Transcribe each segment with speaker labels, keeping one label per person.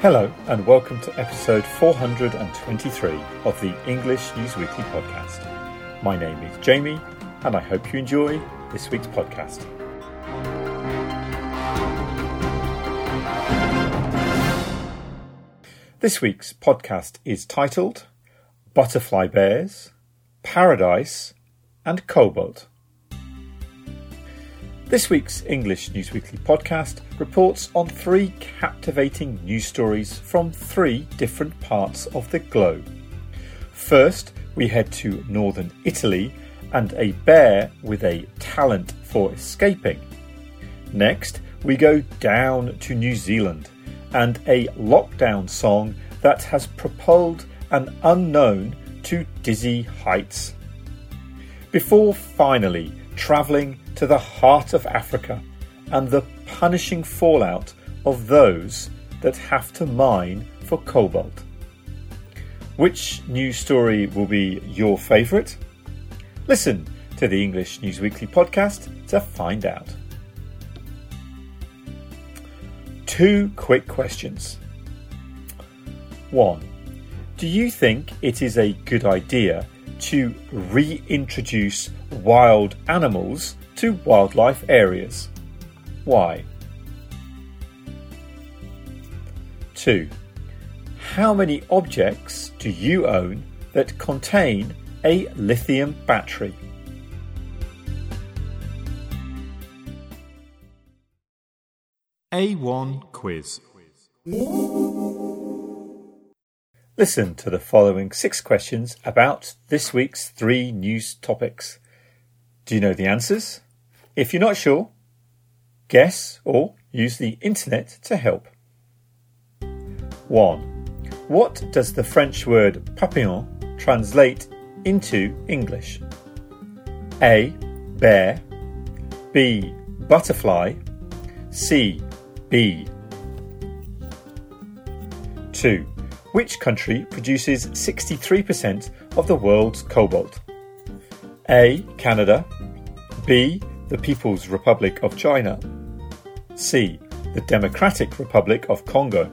Speaker 1: Hello, and welcome to episode 423 of the English News Weekly podcast. My name is Jamie, and I hope you enjoy this week's podcast. This week's podcast is titled Butterfly Bears, Paradise, and Cobalt. This week's English News Weekly podcast reports on three captivating news stories from three different parts of the globe. First, we head to northern Italy and a bear with a talent for escaping. Next, we go down to New Zealand and a lockdown song that has propelled an unknown to dizzy heights. Before finally travelling to the heart of Africa and the punishing fallout of those that have to mine for cobalt. Which news story will be your favourite? Listen to the English News Weekly podcast to find out. Two quick questions. 1. Do you think it is a good idea to reintroduce wild animals to wildlife areas. Why? 2. How many objects do you own that contain a lithium battery?
Speaker 2: A1 Quiz
Speaker 1: Listen to the following six questions about this week's three news topics. Do you know the answers? If you're not sure, guess or use the internet to help. 1. What does the French word papillon translate into English? A. Bear. B. Butterfly. C. Bee. 2. Which country produces 63% of the world's cobalt? A. Canada. B the People's Republic of China. C. The Democratic Republic of Congo.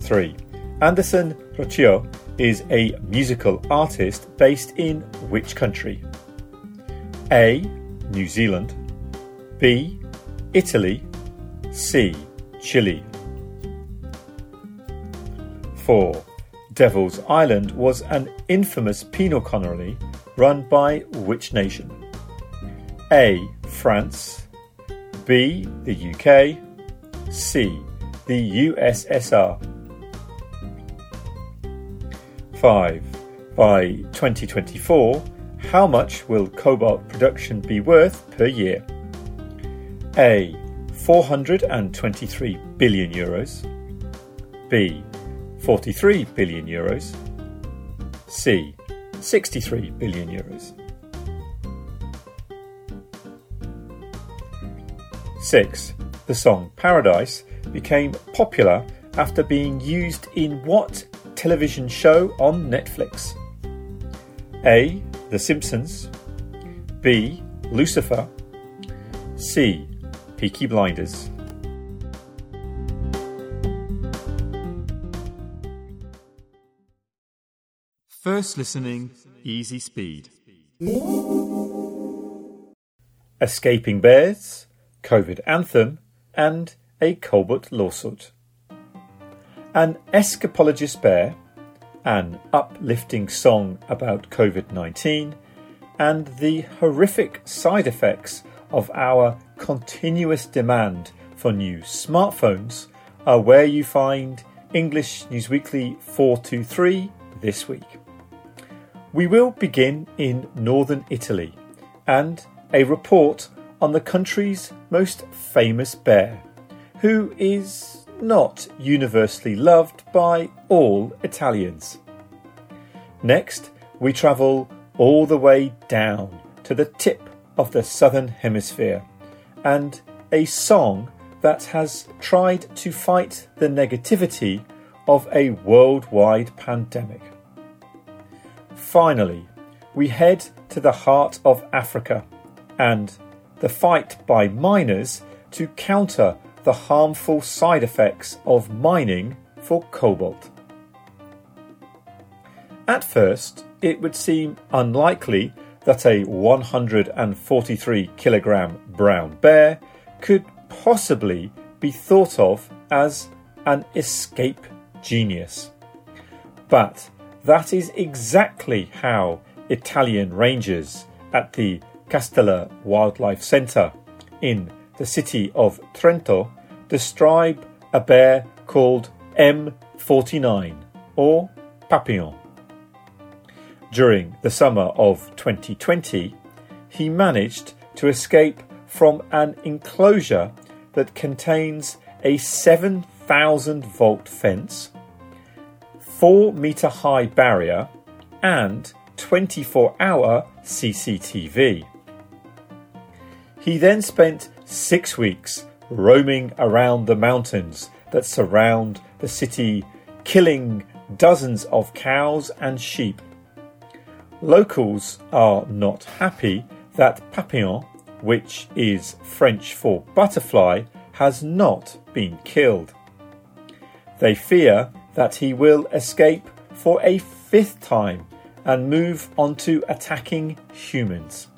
Speaker 1: 3. Anderson Rocchio is a musical artist based in which country? A. New Zealand. B. Italy. C. Chile. 4. Devil's Island was an infamous penal colony run by which nation? A. France. B. The UK. C. The USSR. 5. By 2024, how much will cobalt production be worth per year? A. 423 billion euros. B. 43 billion euros. C. 63 billion euros. 6. The song Paradise became popular after being used in what television show on Netflix? A. The Simpsons. B. Lucifer. C. Peaky Blinders.
Speaker 2: First listening, easy speed.
Speaker 1: Escaping Bears, COVID Anthem, and a Cobalt lawsuit. An escapologist bear, an uplifting song about COVID 19, and the horrific side effects of our continuous demand for new smartphones are where you find English News Weekly 423 this week. We will begin in northern Italy and a report on the country's most famous bear, who is not universally loved by all Italians. Next, we travel all the way down to the tip of the southern hemisphere and a song that has tried to fight the negativity of a worldwide pandemic. Finally, we head to the heart of Africa and the fight by miners to counter the harmful side effects of mining for cobalt. At first, it would seem unlikely that a 143 kilogram brown bear could possibly be thought of as an escape genius. But that is exactly how Italian rangers at the Casteller Wildlife Centre in the city of Trento describe a bear called M49 or Papillon. During the summer of 2020, he managed to escape from an enclosure that contains a 7,000 volt fence, 4 metre high barrier, and 24 hour CCTV. He then spent six weeks roaming around the mountains that surround the city, killing dozens of cows and sheep. Locals are not happy that Papillon, which is French for butterfly, has not been killed. They fear that he will escape for a fifth time and move on to attacking humans.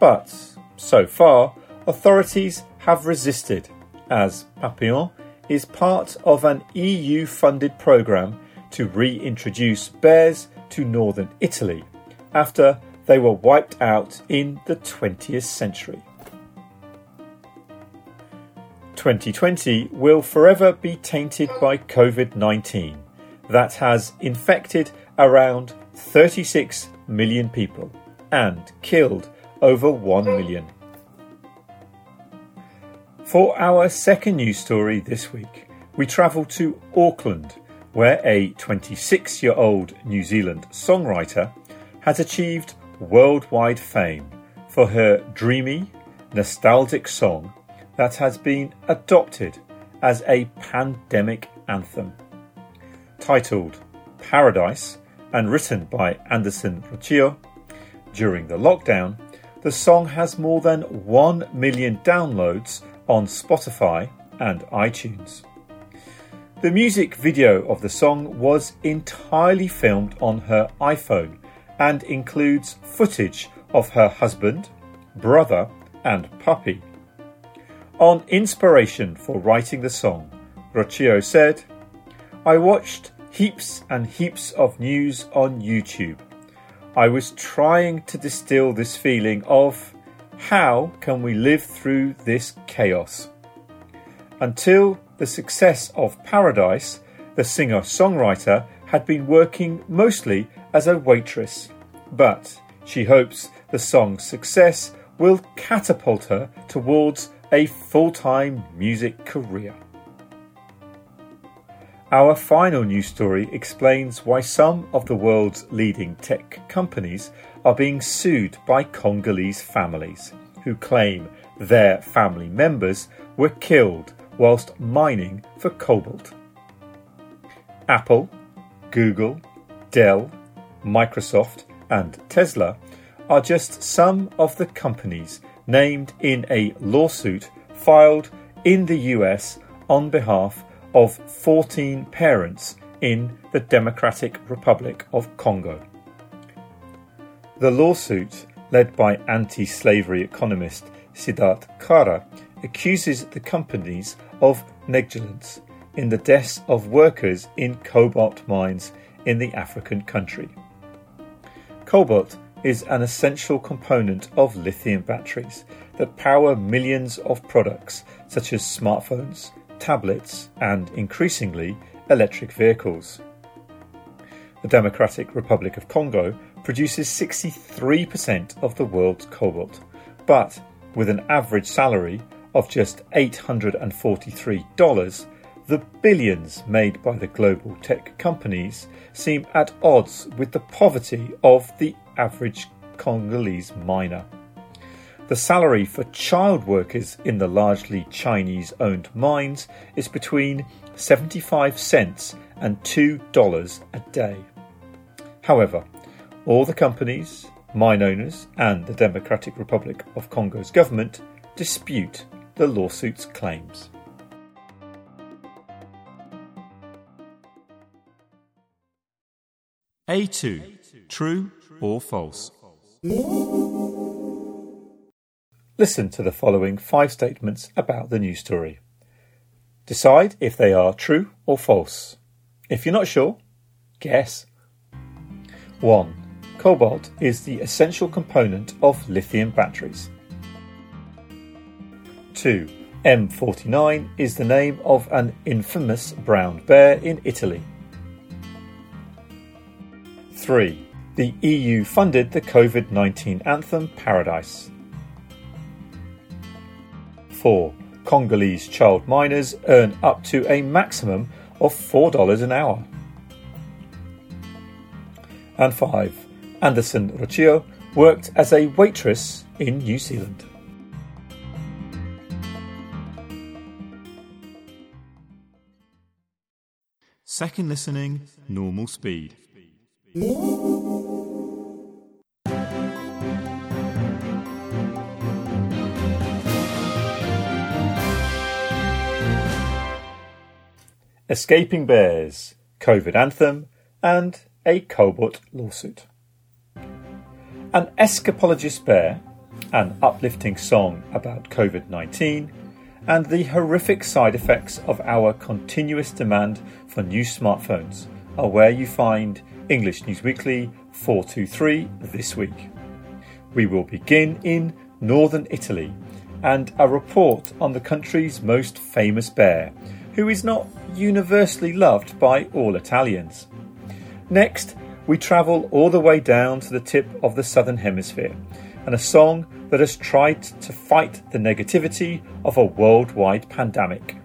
Speaker 1: But so far, authorities have resisted, as Papillon is part of an EU funded programme to reintroduce bears to northern Italy after they were wiped out in the 20th century. 2020 will forever be tainted by COVID 19 that has infected around 36 million people and killed over 1 million. For our second news story this week, we travel to Auckland, where a 26 year old New Zealand songwriter has achieved worldwide fame for her dreamy, nostalgic song that has been adopted as a pandemic anthem. Titled Paradise and written by Anderson Rocchio, during the lockdown, the song has more than 1 million downloads on Spotify and iTunes. The music video of the song was entirely filmed on her iPhone and includes footage of her husband, brother, and puppy. On inspiration for writing the song, Rocchio said, I watched heaps and heaps of news on YouTube. I was trying to distill this feeling of how can we live through this chaos? Until the success of Paradise, the singer songwriter had been working mostly as a waitress, but she hopes the song's success will catapult her towards a full time music career. Our final news story explains why some of the world's leading tech companies are being sued by Congolese families who claim their family members were killed whilst mining for cobalt. Apple, Google, Dell, Microsoft, and Tesla are just some of the companies named in a lawsuit filed in the US on behalf of 14 parents in the Democratic Republic of Congo. The lawsuit, led by anti slavery economist Siddharth Kara, accuses the companies of negligence in the deaths of workers in cobalt mines in the African country. Cobalt is an essential component of lithium batteries that power millions of products such as smartphones, tablets, and increasingly electric vehicles. The Democratic Republic of Congo produces 63% of the world's cobalt, but with an average salary of just $843, the billions made by the global tech companies seem at odds with the poverty of the average Congolese miner. The salary for child workers in the largely Chinese owned mines is between 75 cents and $2 a day. However, all the companies, mine owners, and the Democratic Republic of Congo's government dispute the lawsuit's claims.
Speaker 2: A2. True or false?
Speaker 1: Listen to the following five statements about the news story. Decide if they are true or false. If you're not sure, guess. 1. Cobalt is the essential component of lithium batteries. 2. M49 is the name of an infamous brown bear in Italy. 3. The EU funded the COVID 19 anthem Paradise. 4. Congolese child miners earn up to a maximum of $4 an hour. And 5. Anderson Rocchio worked as a waitress in New Zealand.
Speaker 2: Second listening, normal speed.
Speaker 1: Escaping Bears, COVID Anthem, and a Cobalt lawsuit. An escapologist bear, an uplifting song about COVID 19, and the horrific side effects of our continuous demand for new smartphones are where you find English News Weekly 423 this week. We will begin in northern Italy and a report on the country's most famous bear, who is not universally loved by all Italians. Next, we travel all the way down to the tip of the southern hemisphere and a song that has tried to fight the negativity of a worldwide pandemic.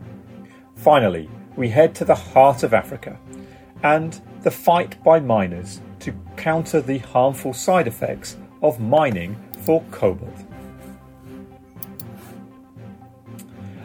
Speaker 1: Finally, we head to the heart of Africa and the fight by miners to counter the harmful side effects of mining for cobalt.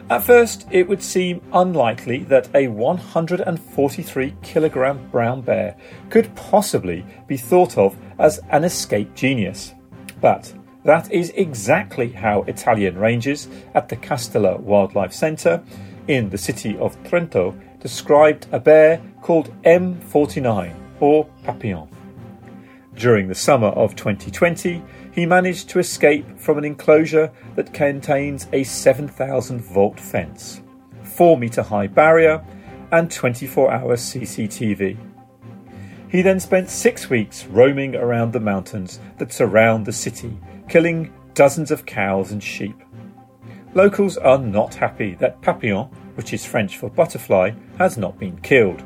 Speaker 1: At first, it would seem unlikely that a 143 kilogram brown bear could possibly be thought of as an escape genius. But that is exactly how Italian rangers at the Casteller Wildlife Centre in the city of Trento described a bear called M49 or Papillon. During the summer of 2020, he managed to escape from an enclosure that contains a 7,000 volt fence, 4 metre high barrier, and 24 hour CCTV. He then spent six weeks roaming around the mountains that surround the city, killing dozens of cows and sheep. Locals are not happy that Papillon, which is French for butterfly, has not been killed.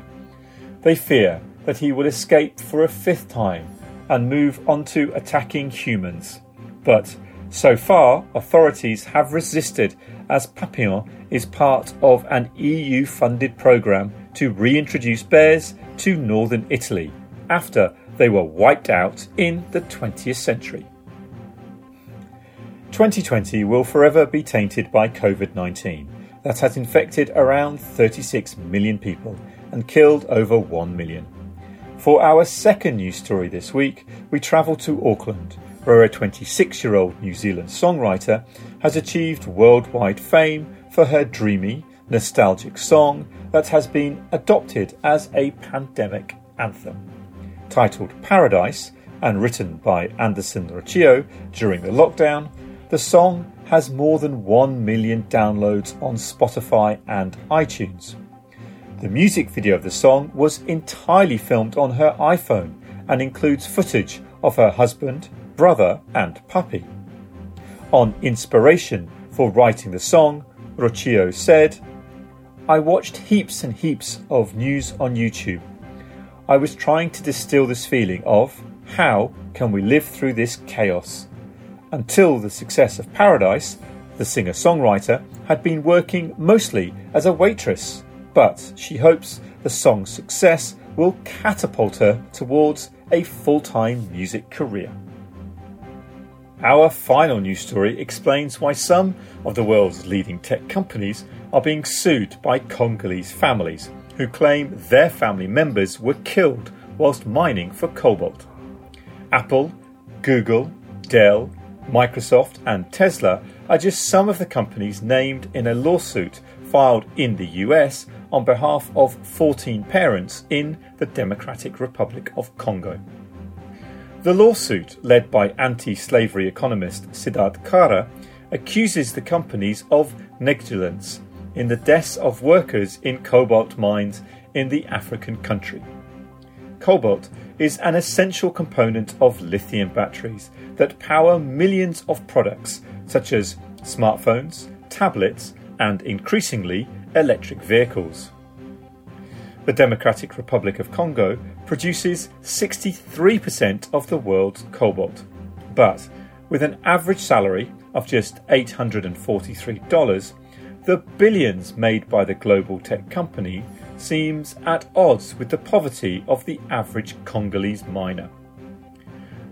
Speaker 1: They fear that he will escape for a fifth time and move on to attacking humans. But so far, authorities have resisted as Papillon is part of an EU funded programme to reintroduce bears to northern Italy after they were wiped out in the 20th century. 2020 will forever be tainted by COVID 19 that has infected around 36 million people and killed over 1 million. For our second news story this week, we travel to Auckland, where a 26 year old New Zealand songwriter has achieved worldwide fame for her dreamy, nostalgic song that has been adopted as a pandemic anthem. Titled Paradise and written by Anderson Rocchio during the lockdown, the song has more than 1 million downloads on Spotify and iTunes. The music video of the song was entirely filmed on her iPhone and includes footage of her husband, brother, and puppy. On inspiration for writing the song, Rocchio said, I watched heaps and heaps of news on YouTube. I was trying to distill this feeling of how can we live through this chaos. Until the success of Paradise, the singer songwriter had been working mostly as a waitress but she hopes the song's success will catapult her towards a full time music career. Our final news story explains why some of the world's leading tech companies are being sued by Congolese families who claim their family members were killed whilst mining for cobalt. Apple, Google, Dell, Microsoft, and Tesla are just some of the companies named in a lawsuit filed in the US on behalf of 14 parents in the Democratic Republic of Congo. The lawsuit, led by anti slavery economist Siddharth Kara, accuses the companies of negligence in the deaths of workers in cobalt mines in the African country. Cobalt is an essential component of lithium batteries that power millions of products such as smartphones, tablets, and increasingly electric vehicles. The Democratic Republic of Congo produces 63% of the world's cobalt, but with an average salary of just $843, the billions made by the global tech company seems at odds with the poverty of the average Congolese miner.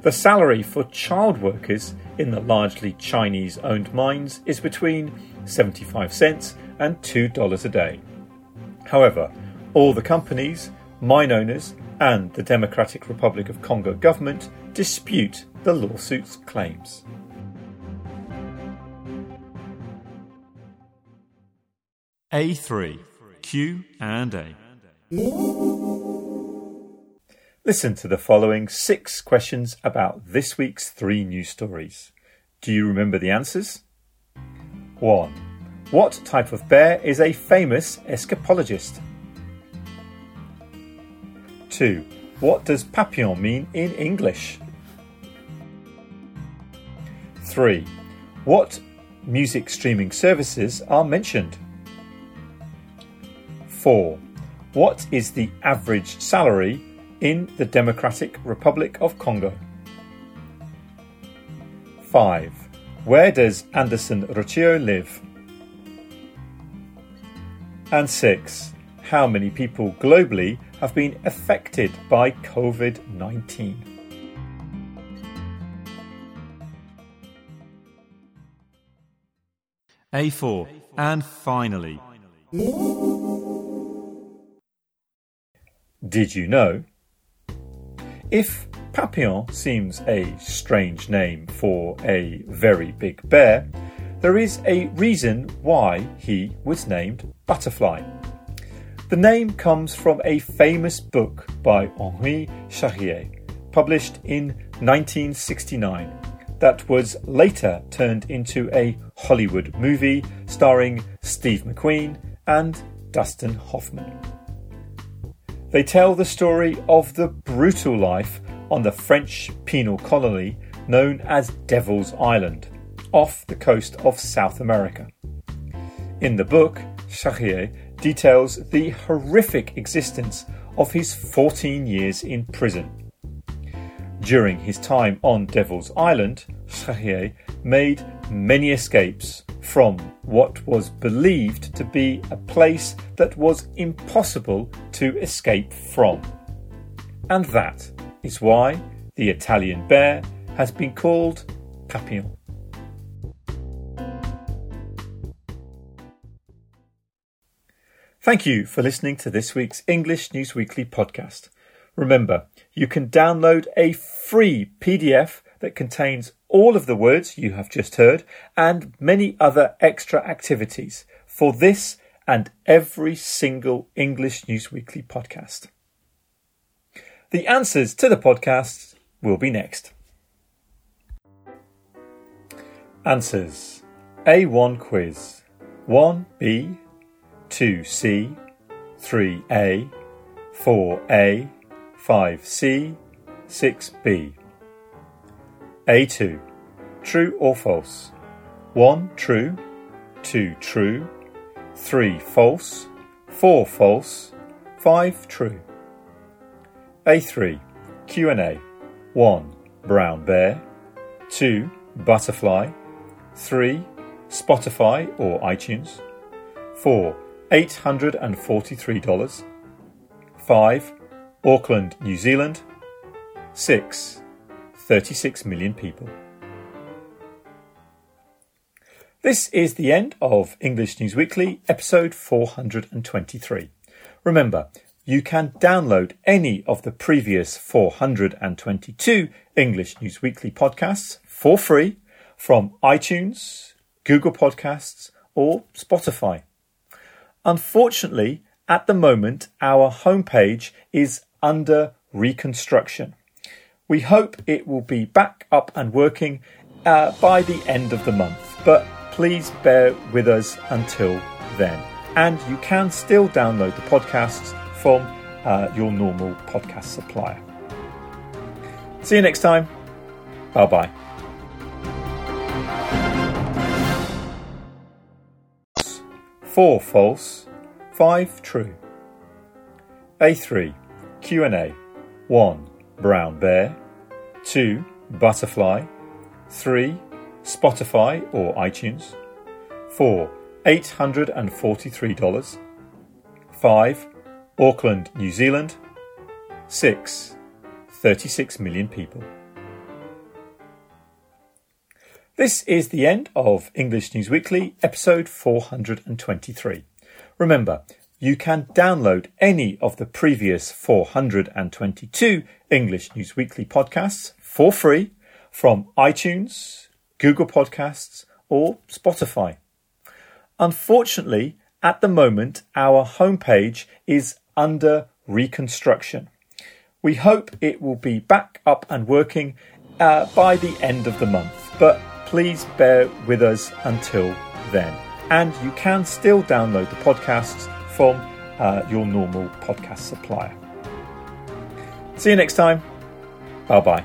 Speaker 1: The salary for child workers in the largely Chinese owned mines is between 75 cents and $2 a day. However, all the companies, mine owners, and the Democratic Republic of Congo government dispute the lawsuit's claims.
Speaker 2: A3 Q and A.
Speaker 1: Listen to the following six questions about this week's three news stories. Do you remember the answers? 1. What type of bear is a famous escapologist? 2. What does papillon mean in English? 3. What music streaming services are mentioned? 4. What is the average salary in the Democratic Republic of Congo? 5. Where does Anderson Rocchio live? And 6. How many people globally have been affected by COVID 19?
Speaker 2: A4. And finally.
Speaker 1: Did you know? If Papillon seems a strange name for a very big bear, there is a reason why he was named Butterfly. The name comes from a famous book by Henri Charrière, published in 1969, that was later turned into a Hollywood movie starring Steve McQueen and Dustin Hoffman. They tell the story of the brutal life on the French penal colony known as Devil's Island, off the coast of South America. In the book, Charrière details the horrific existence of his 14 years in prison. During his time on Devil's Island, Charrière made many escapes from what was believed to be a place that was impossible to escape from. And that is why the Italian bear has been called Papillon. Thank you for listening to this week's English News Weekly podcast. Remember, you can download a free PDF that contains all of the words you have just heard and many other extra activities for this and every single English News Weekly podcast. The answers to the podcasts will be next. Answers A1 quiz 1B, 2C, 3A, 4A, 5C, 6B. A2. True or false? 1 true, 2 true, 3 false, 4 false, 5 true. A3. Q&A. 1. Brown bear. 2. Butterfly. 3. Spotify or iTunes. 4. $843. 5. Auckland, New Zealand. 6. 36 million people. This is the end of English News Weekly, episode 423. Remember, you can download any of the previous 422 English News Weekly podcasts for free from iTunes, Google Podcasts, or Spotify. Unfortunately, at the moment, our homepage is under reconstruction. We hope it will be back up and working uh, by the end of the month, but please bear with us until then. And you can still download the podcasts from uh, your normal podcast supplier. See you next time. Bye bye. Four false, five true. A3 Q&A 1 brown bear. 2 butterfly. 3 Spotify or iTunes. 4 $843 5 Auckland, New Zealand. 6 36 million people. This is the end of English News Weekly, episode 423. Remember, you can download any of the previous 422 English News Weekly podcasts for free from iTunes, Google Podcasts, or Spotify. Unfortunately, at the moment, our homepage is under reconstruction. We hope it will be back up and working uh, by the end of the month, but please bear with us until then. And you can still download the podcasts from uh, your normal podcast supplier. See you next time. Bye bye.